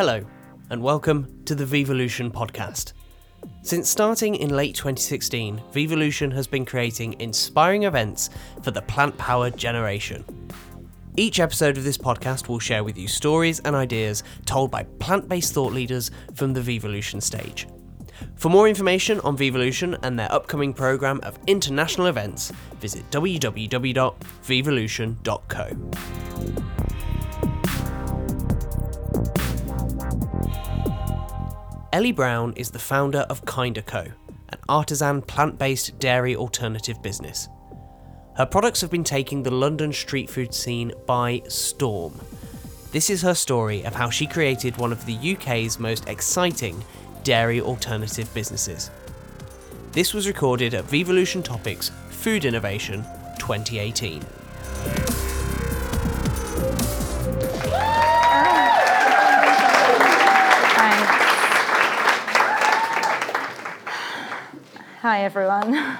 Hello, and welcome to the Vevolution podcast. Since starting in late 2016, Vevolution has been creating inspiring events for the plant powered generation. Each episode of this podcast will share with you stories and ideas told by plant based thought leaders from the Vevolution stage. For more information on Vevolution and their upcoming program of international events, visit www.vevolution.co. Ellie Brown is the founder of Kinda Co, an artisan plant based dairy alternative business. Her products have been taking the London street food scene by storm. This is her story of how she created one of the UK's most exciting dairy alternative businesses. This was recorded at Vevolution Topics Food Innovation 2018. Hi, everyone.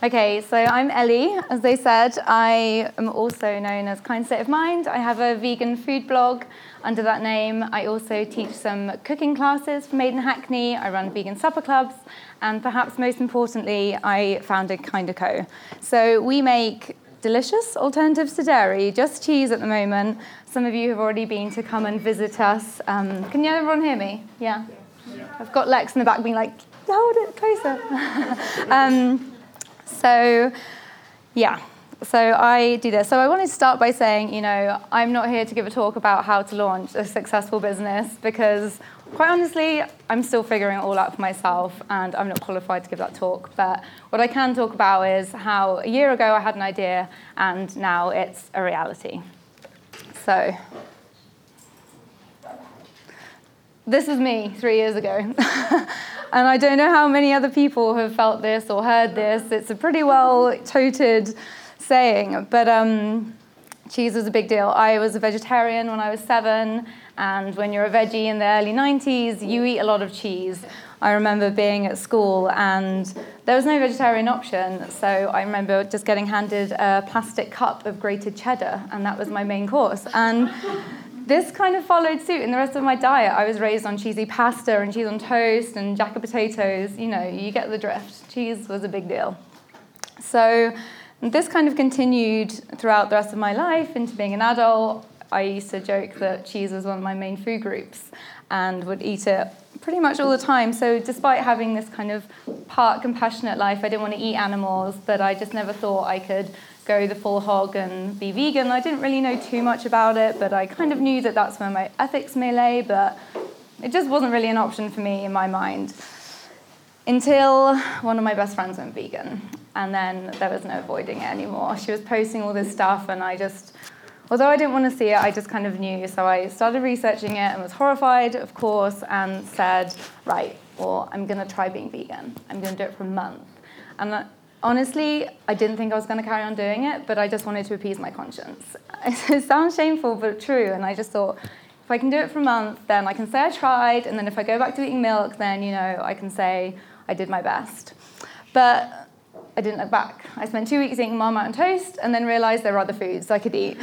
Okay, so I'm Ellie. As they said, I am also known as Kind State of Mind. I have a vegan food blog under that name. I also teach some cooking classes for Made in Hackney. I run vegan supper clubs. And perhaps most importantly, I founded Kinda Co. So we make delicious alternatives to dairy, just cheese at the moment. Some of you have already been to come and visit us. Um, can you everyone hear me? Yeah? yeah. I've got Lex in the back being like, hold it closer. um, so, yeah, so I do this. So I wanted to start by saying, you know, I'm not here to give a talk about how to launch a successful business because, quite honestly, I'm still figuring it all out for myself and I'm not qualified to give that talk. But what I can talk about is how a year ago I had an idea and now it's a reality. So, this is me three years ago. And I don't know how many other people have felt this or heard this. It's a pretty well toted saying, but um, cheese was a big deal. I was a vegetarian when I was seven, and when you're a veggie in the early 90s, you eat a lot of cheese. I remember being at school and there was no vegetarian option, so I remember just getting handed a plastic cup of grated cheddar, and that was my main course. And this kind of followed suit in the rest of my diet. I was raised on cheesy pasta and cheese on toast and jacket potatoes. You know, you get the drift. Cheese was a big deal. So this kind of continued throughout the rest of my life into being an adult. I used to joke that cheese was one of my main food groups and would eat it pretty much all the time. So, despite having this kind of part compassionate life, I didn't want to eat animals, but I just never thought I could go the full hog and be vegan. I didn't really know too much about it, but I kind of knew that that's where my ethics may lay, but it just wasn't really an option for me in my mind. Until one of my best friends went vegan, and then there was no avoiding it anymore. She was posting all this stuff, and I just, although I didn't want to see it, I just kind of knew. So I started researching it and was horrified, of course, and said, right, well, I'm going to try being vegan. I'm going to do it for a month. And honestly, I didn't think I was going to carry on doing it, but I just wanted to appease my conscience. it sounds shameful, but true. And I just thought, if I can do it for a month, then I can say I tried. And then if I go back to eating milk, then, you know, I can say I did my best. But I didn't look back. I spent two weeks eating Marmite and toast and then realized there were other foods I could eat.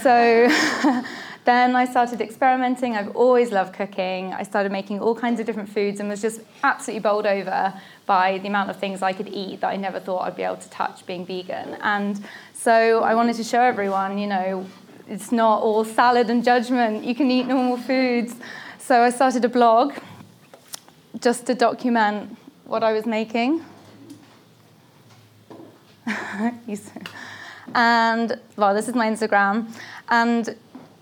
so then I started experimenting. I've always loved cooking. I started making all kinds of different foods and was just absolutely bowled over by the amount of things I could eat that I never thought I'd be able to touch being vegan. And so I wanted to show everyone, you know, it's not all salad and judgment. You can eat normal foods. So I started a blog just to document what I was making. and well, this is my Instagram. And,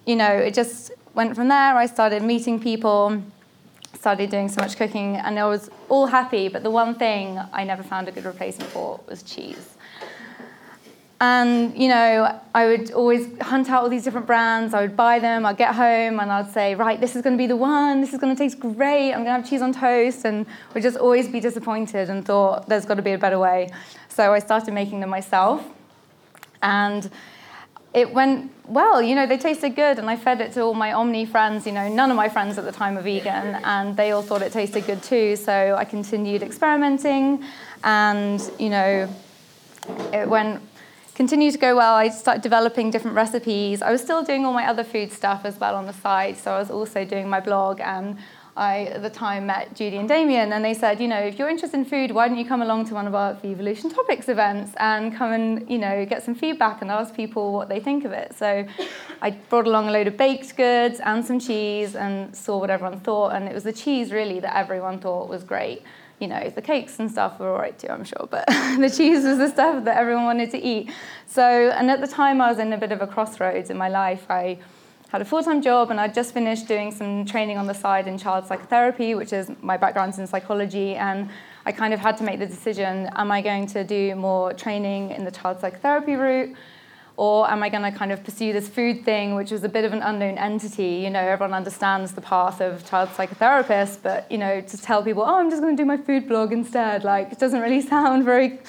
you know, it just went from there. I started meeting people started doing so much cooking and I was all happy, but the one thing I never found a good replacement for was cheese. And, you know, I would always hunt out all these different brands. I would buy them, I'd get home, and I'd say, right, this is going to be the one. This is going to taste great. I'm going to have cheese on toast. And would just always be disappointed and thought, there's got to be a better way. So I started making them myself. And it went well. You know, they tasted good, and I fed it to all my Omni friends. You know, none of my friends at the time were vegan, and they all thought it tasted good too. So I continued experimenting, and you know, it went continued to go well. I started developing different recipes. I was still doing all my other food stuff as well on the side. So I was also doing my blog and I, at the time, met Judy and Damien, and they said, you know, if you're interested in food, why don't you come along to one of our Vevolution Topics events and come and, you know, get some feedback and ask people what they think of it. So I brought along a load of baked goods and some cheese and saw what everyone thought, and it was the cheese really that everyone thought was great. You know, the cakes and stuff were all right too, I'm sure, but the cheese was the stuff that everyone wanted to eat. So, and at the time I was in a bit of a crossroads in my life. I had a full-time job and I'd just finished doing some training on the side in child psychotherapy, which is my background's in psychology, and I kind of had to make the decision, am I going to do more training in the child psychotherapy route? Or am I going to kind of pursue this food thing, which was a bit of an unknown entity? You know, everyone understands the path of child psychotherapists, but you know, to tell people, oh, I'm just going to do my food blog instead, like, it doesn't really sound very,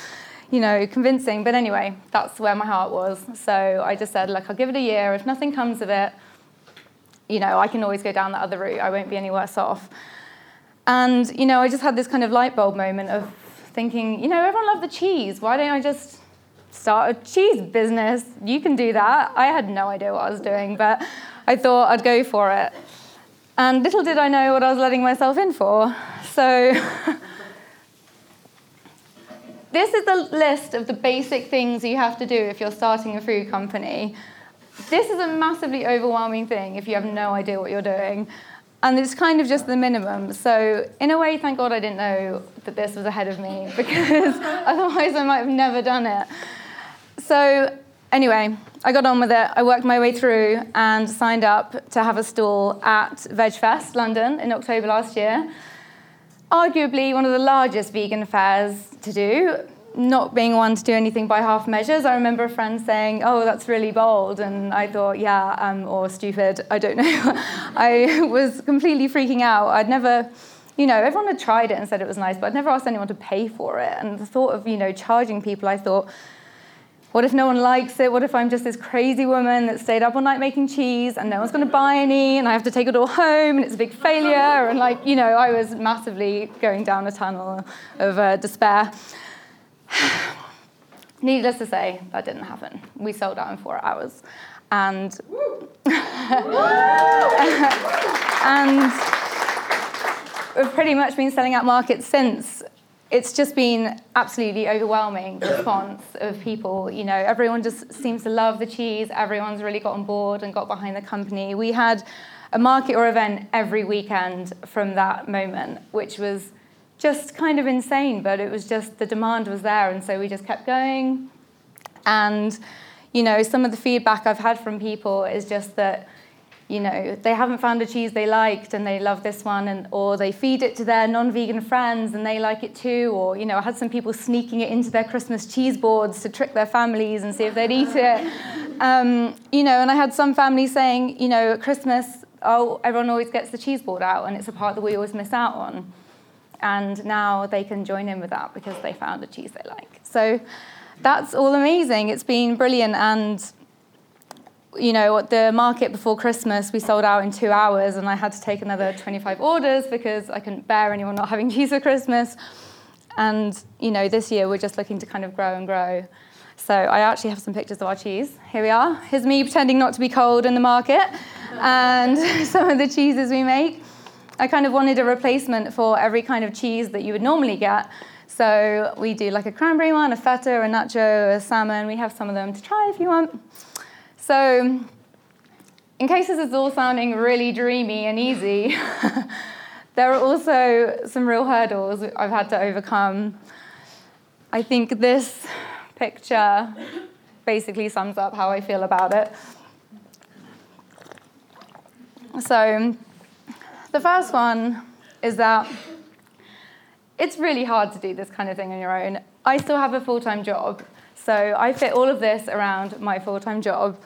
you know, convincing. But anyway, that's where my heart was. So I just said, look, I'll give it a year. If nothing comes of it, you know, I can always go down the other route. I won't be any worse off. And, you know, I just had this kind of light bulb moment of thinking, you know, everyone loved the cheese. Why don't I just start a cheese business? You can do that. I had no idea what I was doing, but I thought I'd go for it. And little did I know what I was letting myself in for. So, this is the list of the basic things you have to do if you're starting a food company this is a massively overwhelming thing if you have no idea what you're doing. And it's kind of just the minimum. So, in a way, thank God I didn't know that this was ahead of me because otherwise I might have never done it. So, anyway, I got on with it. I worked my way through and signed up to have a stall at VegFest London in October last year. Arguably one of the largest vegan fairs to do not being one to do anything by half measures. I remember a friend saying, "Oh, that's really bold," and I thought, "Yeah," um, or stupid. I don't know. I was completely freaking out. I'd never, you know, everyone had tried it and said it was nice, but I'd never asked anyone to pay for it. And the thought of, you know, charging people, I thought. What if no one likes it? What if I'm just this crazy woman that stayed up all night making cheese and no one's going to buy any and I have to take it all home and it's a big failure? And, like, you know, I was massively going down a tunnel of uh, despair. Needless to say, that didn't happen. We sold out in four hours. And, and we've pretty much been selling out markets since. It's just been absolutely overwhelming response of people. You know, everyone just seems to love the cheese. Everyone's really got on board and got behind the company. We had a market or event every weekend from that moment, which was just kind of insane, but it was just the demand was there, and so we just kept going. And you know, some of the feedback I've had from people is just that you know they haven't found a cheese they liked and they love this one and or they feed it to their non-vegan friends and they like it too or you know i had some people sneaking it into their christmas cheese boards to trick their families and see if they'd eat it um, you know and i had some families saying you know at christmas oh everyone always gets the cheese board out and it's a part that we always miss out on and now they can join in with that because they found a cheese they like. So that's all amazing. It's been brilliant. And, you know, the market before Christmas, we sold out in two hours, and I had to take another 25 orders because I couldn't bear anyone not having cheese for Christmas. And, you know, this year we're just looking to kind of grow and grow. So I actually have some pictures of our cheese. Here we are. Here's me pretending not to be cold in the market and some of the cheeses we make. I kind of wanted a replacement for every kind of cheese that you would normally get. So we do like a cranberry one, a feta, a nacho, a salmon. We have some of them to try if you want. So in case this is all sounding really dreamy and easy, there are also some real hurdles I've had to overcome. I think this picture basically sums up how I feel about it. So the first one is that it's really hard to do this kind of thing on your own. I still have a full time job, so I fit all of this around my full time job.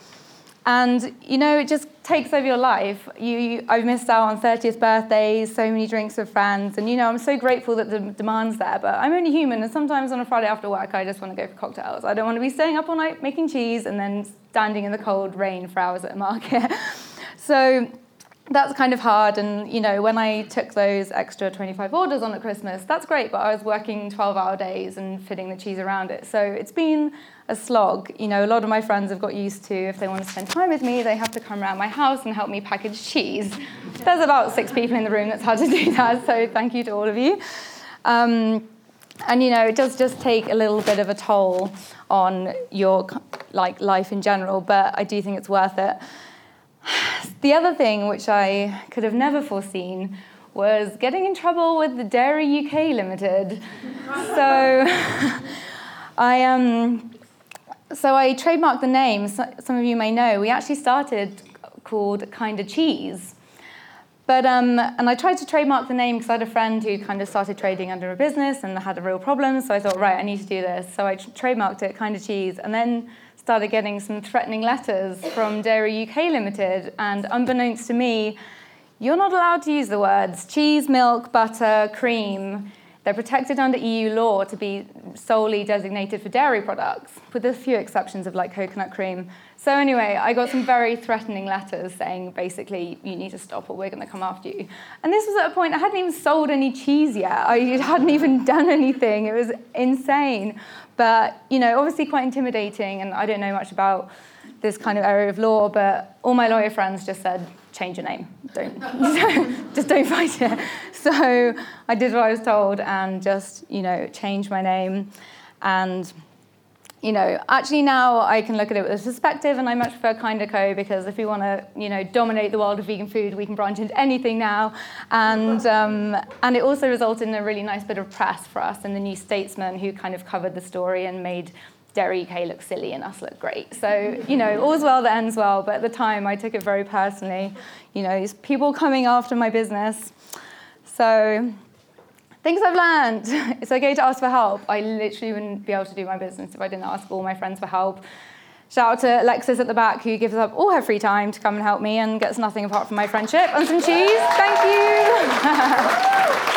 And you know, it just takes over your life. You, you, I've missed out on 30th birthdays, so many drinks with friends, and you know, I'm so grateful that the demand's there. But I'm only human, and sometimes on a Friday after work, I just want to go for cocktails. I don't want to be staying up all night making cheese and then standing in the cold rain for hours at a market. so that's kind of hard. And you know, when I took those extra 25 orders on at Christmas, that's great. But I was working 12-hour days and fitting the cheese around it, so it's been a slog. You know, a lot of my friends have got used to if they want to spend time with me, they have to come around my house and help me package cheese. There's about six people in the room that's had to do that, so thank you to all of you. Um, and you know, it does just take a little bit of a toll on your like life in general, but I do think it's worth it. The other thing, which I could have never foreseen, was getting in trouble with the Dairy UK Limited. so I um, so I trademarked the name. Some of you may know. We actually started called Kinda Cheese. But um, and I tried to trademark the name because I had a friend who kind of started trading under a business and had a real problem. So I thought, right, I need to do this. So I trademarked it, Kinda Cheese, and then started getting some threatening letters from Dairy UK Limited. And unbeknownst to me, you're not allowed to use the words cheese, milk, butter, cream. They're protected under EU law to be solely designated for dairy products, with a few exceptions of like coconut cream. So, anyway, I got some very threatening letters saying basically, you need to stop or we're going to come after you. And this was at a point I hadn't even sold any cheese yet, I hadn't even done anything. It was insane. But, you know, obviously quite intimidating, and I don't know much about this kind of area of law, but all my lawyer friends just said, change your name. Don't, just don't fight it. So I did what I was told and just, you know, changed my name. And, you know, actually now I can look at it with a perspective and I much prefer Kinda Co because if we want to, you know, dominate the world of vegan food, we can branch into anything now. And, um, and it also resulted in a really nice bit of press for us and the New Statesman who kind of covered the story and made Dairy UK look silly and us look great. So, you know, all's well that ends well, but at the time I took it very personally. You know, these people coming after my business. So, things I've learned. It's okay to ask for help. I literally wouldn't be able to do my business if I didn't ask all my friends for help. Shout out to Alexis at the back who gives up all her free time to come and help me and gets nothing apart from my friendship and some cheese. Thank you.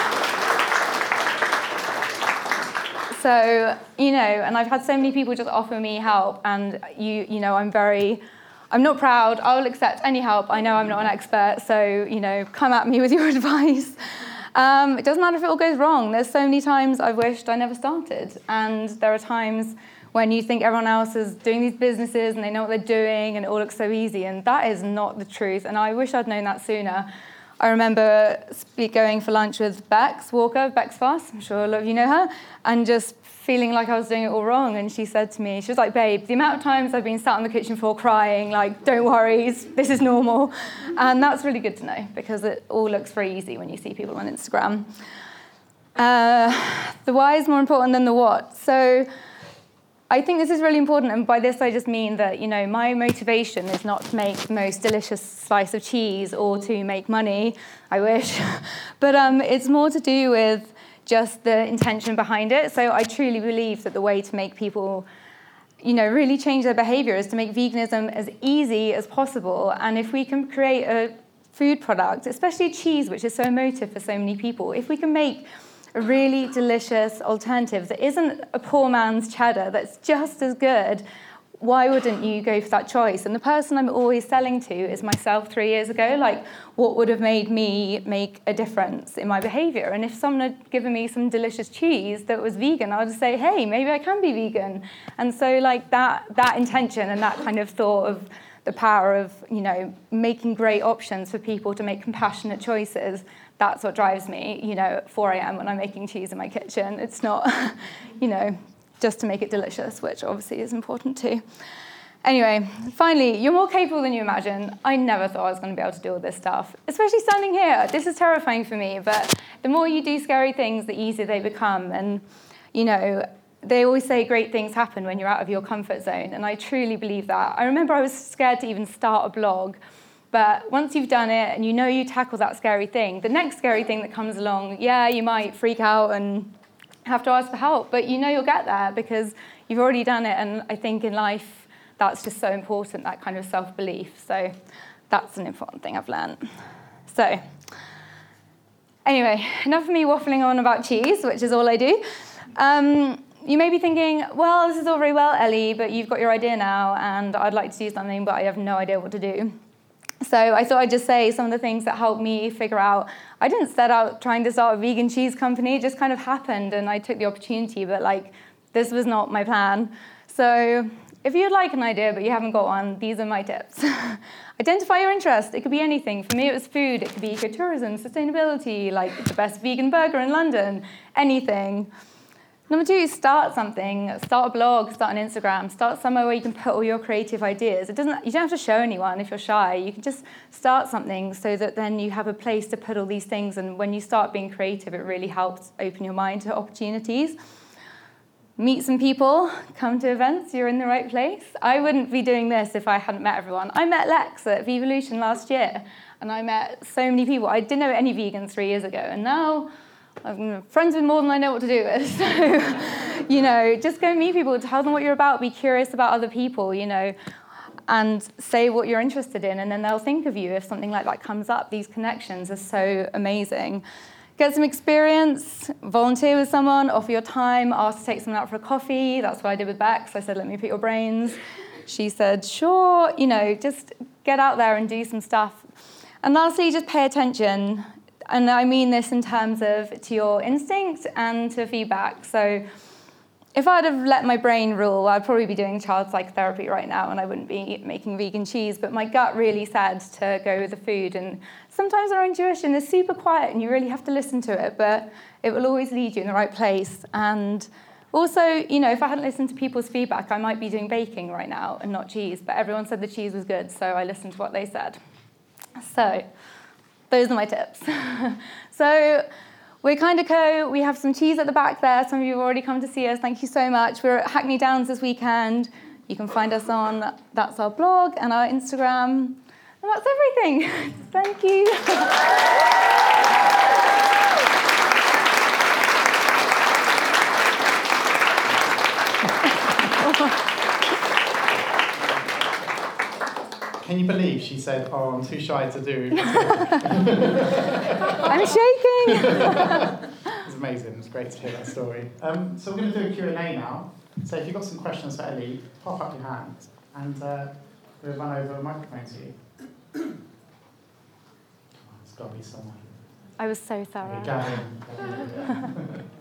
So, you know, and I've had so many people just offer me help, and you, you know, I'm very, I'm not proud. I will accept any help. I know I'm not an expert, so, you know, come at me with your advice. Um, it doesn't matter if it all goes wrong. There's so many times I've wished I never started, and there are times when you think everyone else is doing these businesses and they know what they're doing and it all looks so easy, and that is not the truth. And I wish I'd known that sooner. I remember going for lunch with Bex Walker, Bex Foss, I'm sure a lot of you know her, and just feeling like I was doing it all wrong. And she said to me, she was like, babe, the amount of times I've been sat on the kitchen floor crying, like, don't worry, this is normal. And that's really good to know because it all looks very easy when you see people on Instagram. Uh, the why is more important than the what. So I think this is really important, and by this I just mean that you know my motivation is not to make the most delicious slice of cheese or to make money. I wish, but um, it's more to do with just the intention behind it. So I truly believe that the way to make people, you know, really change their behavior is to make veganism as easy as possible. And if we can create a food product, especially cheese, which is so emotive for so many people, if we can make a really delicious alternative that isn't a poor man's cheddar, that's just as good, why wouldn't you go for that choice? And the person I'm always selling to is myself three years ago. Like, what would have made me make a difference in my behavior? And if someone had given me some delicious cheese that was vegan, I would say, hey, maybe I can be vegan. And so, like, that, that intention and that kind of thought of the power of, you know, making great options for people to make compassionate choices that's what drives me, you know, at 4 a.m. when I'm making cheese in my kitchen. It's not, you know, just to make it delicious, which obviously is important too. Anyway, finally, you're more capable than you imagine. I never thought I was going to be able to do all this stuff, especially standing here. This is terrifying for me, but the more you do scary things, the easier they become. And, you know, they always say great things happen when you're out of your comfort zone, and I truly believe that. I remember I was scared to even start a blog but once you've done it and you know you tackle that scary thing, the next scary thing that comes along, yeah, you might freak out and have to ask for help, but you know you'll get there because you've already done it. And I think in life, that's just so important, that kind of self belief. So that's an important thing I've learned. So, anyway, enough of me waffling on about cheese, which is all I do. Um, you may be thinking, well, this is all very well, Ellie, but you've got your idea now, and I'd like to do something, but I have no idea what to do. So I thought I'd just say some of the things that helped me figure out. I didn't set out trying to start a vegan cheese company, it just kind of happened and I took the opportunity, but like this was not my plan. So if you'd like an idea but you haven't got one, these are my tips. Identify your interest. It could be anything. For me, it was food. It could be ecotourism, sustainability, like the best vegan burger in London, anything. Number two, start something. Start a blog, start an Instagram, start somewhere where you can put all your creative ideas. It doesn't, you don't have to show anyone if you're shy. You can just start something so that then you have a place to put all these things. And when you start being creative, it really helps open your mind to opportunities. Meet some people, come to events, you're in the right place. I wouldn't be doing this if I hadn't met everyone. I met Lex at Vevolution last year, and I met so many people. I didn't know any vegans three years ago, and now I'm friends with more than I know what to do with. So, you know, just go meet people, tell them what you're about, be curious about other people, you know, and say what you're interested in, and then they'll think of you if something like that comes up. These connections are so amazing. Get some experience, volunteer with someone, offer your time, ask to take someone out for a coffee. That's what I did with Bex. I said, let me pick your brains. She said, sure, you know, just get out there and do some stuff. And lastly, just pay attention and I mean this in terms of to your instinct and to feedback. So if I'd have let my brain rule, I'd probably be doing child psychotherapy right now and I wouldn't be making vegan cheese. But my gut really said to go with the food. And sometimes our intuition is super quiet and you really have to listen to it, but it will always lead you in the right place. And also, you know, if I hadn't listened to people's feedback, I might be doing baking right now and not cheese. But everyone said the cheese was good, so I listened to what they said. So, those are my tips. so we're Kinda Co. We have some cheese at the back there. Some of you have already come to see us. Thank you so much. We're at Hackney Downs this weekend. You can find us on that's our blog and our Instagram. And that's everything. Thank you. Can you believe she said, "Oh, I'm too shy to do"? I'm shaking. it's amazing. It's great to hear that story. Um, so we're going to do a Q and A now. So if you've got some questions for Ellie, pop up your hand, and uh, we'll run over a microphone to you. Come on, it's got to be someone. I was so thorough.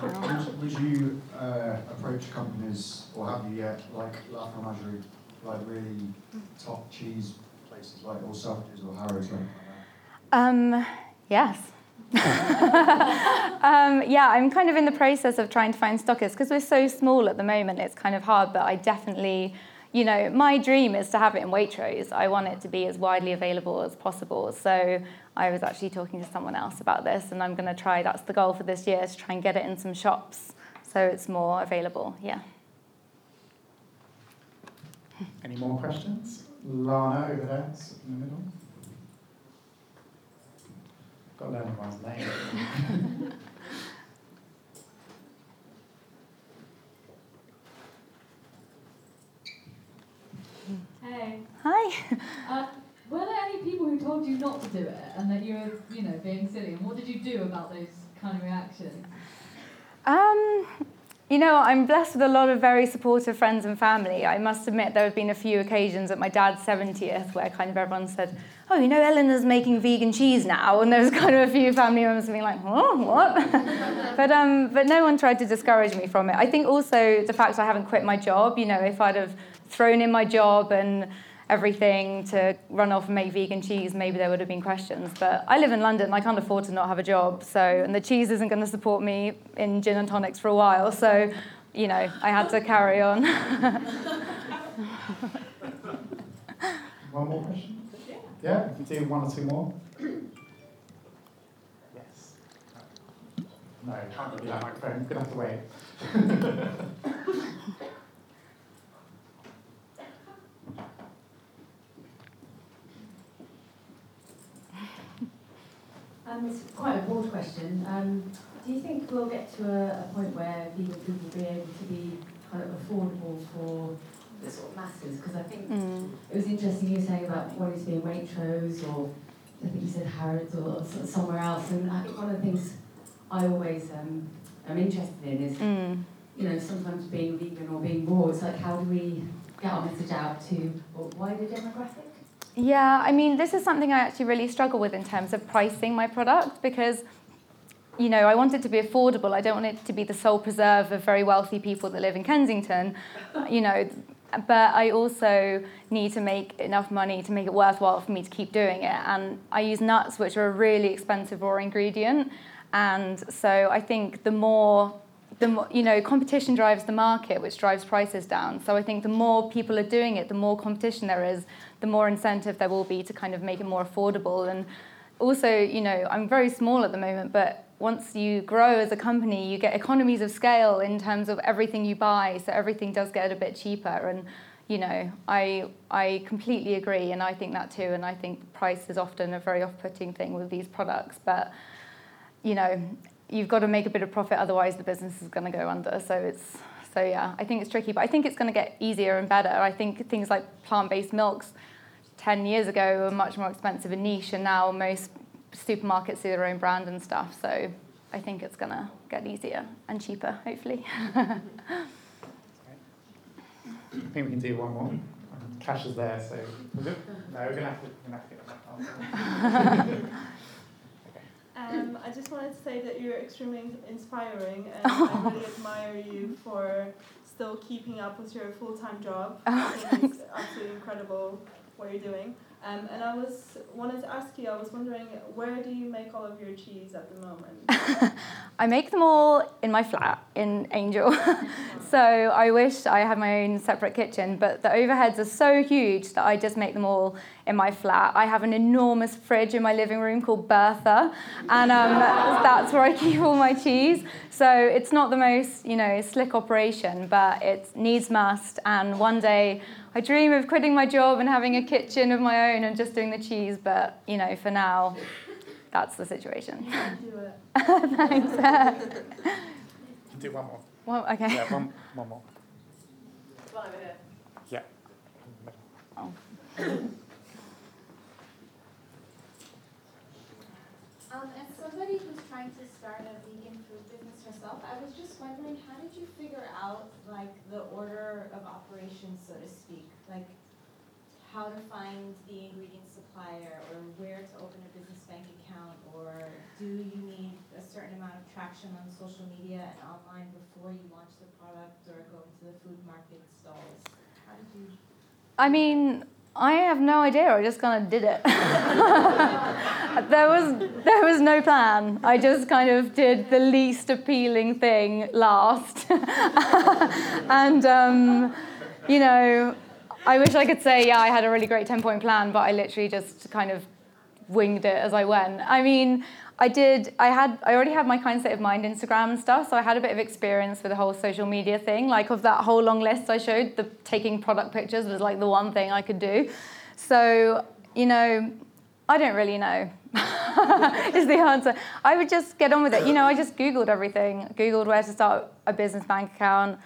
would, you uh, approach companies, or have you yet, like La Fromagerie, like really top cheese places like or Selfridges or Harrods like that? Um, yes. um, yeah, I'm kind of in the process of trying to find stockers because we're so small at the moment. It's kind of hard, but I definitely you know, my dream is to have it in Waitrose. I want it to be as widely available as possible. So I was actually talking to someone else about this, and I'm going to try. That's the goal for this year: to try and get it in some shops so it's more available. Yeah. Any more questions? Lana over there in the middle. Got to learn everyone's name. Hi. Uh, were there any people who told you not to do it and that you were, you know, being silly? And what did you do about those kind of reactions? Um, you know, I'm blessed with a lot of very supportive friends and family. I must admit, there have been a few occasions at my dad's 70th where kind of everyone said, Oh, you know, Eleanor's making vegan cheese now. And there was kind of a few family members being like, Oh, what? but, um, but no one tried to discourage me from it. I think also the fact I haven't quit my job, you know, if I'd have thrown in my job and everything to run off and make vegan cheese, maybe there would have been questions. But I live in London, I can't afford to not have a job. So, and the cheese isn't going to support me in gin and tonics for a while. So, you know, I had to carry on. one more question? Yeah, if you do one or two more. Yes. No, can't really that microphone. Gonna have to wait. Um, it's quite a broad question. Um, do you think we'll get to a, a point where vegan food will be able to be kind of affordable for the sort of masses? Because I think mm. it was interesting you saying about wanting to be in Waitrose or I think you said Harrods or somewhere else. And I think one of the things I always um, am interested in is, mm. you know, sometimes being vegan or being raw. It's like how do we get our message out to a wider demographic? Yeah, I mean, this is something I actually really struggle with in terms of pricing my product because, you know, I want it to be affordable. I don't want it to be the sole preserve of very wealthy people that live in Kensington, you know. But I also need to make enough money to make it worthwhile for me to keep doing it. And I use nuts, which are a really expensive raw ingredient. And so I think the more the more, you know competition drives the market which drives prices down so i think the more people are doing it the more competition there is the more incentive there will be to kind of make it more affordable and also you know i'm very small at the moment but once you grow as a company you get economies of scale in terms of everything you buy so everything does get a bit cheaper and you know i i completely agree and i think that too and i think price is often a very off-putting thing with these products but you know you've got to make a bit of profit, otherwise the business is going to go under. So it's so yeah, I think it's tricky, but I think it's going to get easier and better. I think things like plant-based milks, ten years ago were much more expensive and niche, and now most supermarkets do their own brand and stuff. So I think it's going to get easier and cheaper, hopefully. I think we can do one more. Cash is there, so no, we're gonna have to, we're gonna have to get that. Um, I just wanted to say that you're extremely inspiring, and I really admire you for still keeping up with your full-time job. Oh, it's absolutely incredible what are you're doing. Um, and I was wanted to ask you. I was wondering where do you make all of your cheese at the moment? I make them all in my flat in Angel. so I wish I had my own separate kitchen, but the overheads are so huge that I just make them all in my flat. I have an enormous fridge in my living room called Bertha, and um, that's where I keep all my cheese. So it's not the most, you know, slick operation, but it needs must. And one day I dream of quitting my job and having a kitchen of my own and just doing the cheese, but you know, for now, that's the situation. do it. Thanks. Do one more. well, okay. Yeah, one, one more. One over here. Yeah. Um, as somebody who's trying to start a vegan food business herself, I was just wondering, how did you figure out like the order of operations, so to speak? Like how to find the ingredient supplier or where to open a business bank account or do you need a certain amount of traction on social media and online before you launch the product or go into the food market stalls? How did you I mean, I have no idea. I just kind of did it. there was there was no plan. I just kind of did the least appealing thing last, and um, you know, I wish I could say yeah, I had a really great ten point plan, but I literally just kind of winged it as I went. I mean, I did. I had. I already had my kind state of mind Instagram and stuff, so I had a bit of experience with the whole social media thing. Like of that whole long list I showed, the taking product pictures was like the one thing I could do. So you know, I don't really know. is the answer. I would just get on with it. You know, I just googled everything. Googled where to start a business bank account.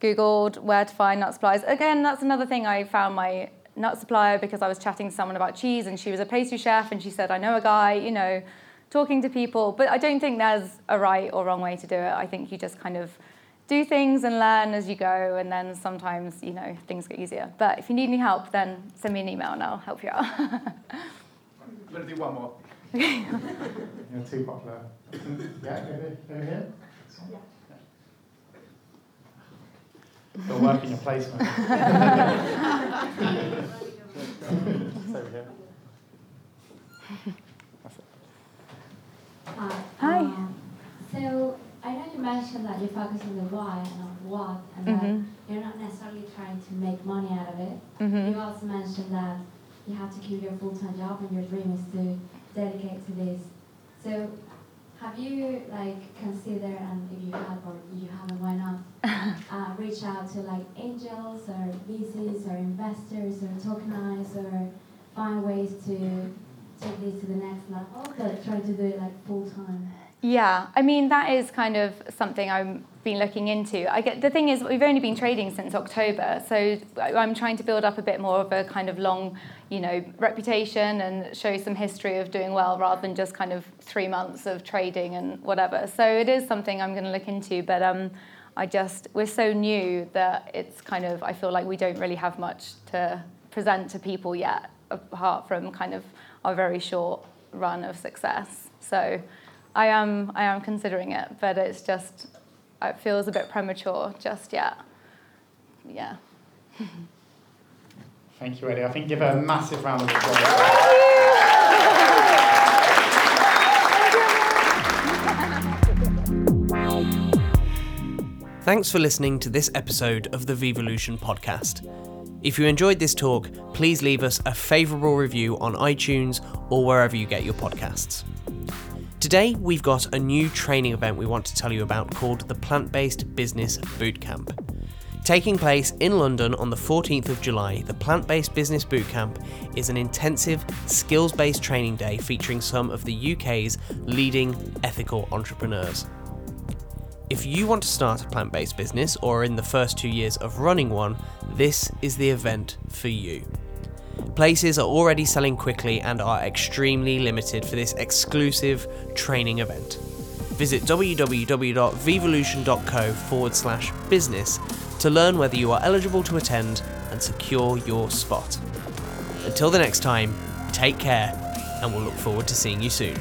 Googled where to find nut supplies. Again, that's another thing I found my nut supplier because I was chatting to someone about cheese and she was a pastry chef and she said, I know a guy, you know, talking to people. But I don't think there's a right or wrong way to do it. I think you just kind of do things and learn as you go, and then sometimes, you know, things get easier. But if you need any help, then send me an email and I'll help you out. I'm gonna do one more. You're too popular. yeah, over, over here. Yeah. Still working your placement. It's over here. That's it. Hi. Hi. Um, so I know you mentioned that you focus on the why and not what, and Mhm. that you're not necessarily trying to make money out of it. Mhm. You also mentioned that you have to keep your full-time job, and your dream is to dedicate to this. So, have you like considered, and if you have or if you haven't, why not, uh, reach out to like angels or VCs or investors or tokenize or find ways to take this to the next level, but try to do it like full time. Yeah, I mean that is kind of something I've been looking into. I get the thing is we've only been trading since October, so I'm trying to build up a bit more of a kind of long, you know, reputation and show some history of doing well rather than just kind of three months of trading and whatever. So it is something I'm going to look into, but um, I just, we're so new that it's kind of, I feel like we don't really have much to present to people yet, apart from kind of our very short run of success. So I am, I am considering it, but it's just, it feels a bit premature just yet. Yeah. Thank you, Ellie. I think give her a massive round of applause. Thanks for listening to this episode of the Vevolution podcast. If you enjoyed this talk, please leave us a favourable review on iTunes or wherever you get your podcasts. Today, we've got a new training event we want to tell you about called the Plant Based Business Bootcamp. Taking place in London on the 14th of July, the Plant Based Business Bootcamp is an intensive, skills based training day featuring some of the UK's leading ethical entrepreneurs. If you want to start a plant based business or are in the first two years of running one, this is the event for you. Places are already selling quickly and are extremely limited for this exclusive training event. Visit www.vevolution.co forward slash business to learn whether you are eligible to attend and secure your spot. Until the next time, take care and we'll look forward to seeing you soon.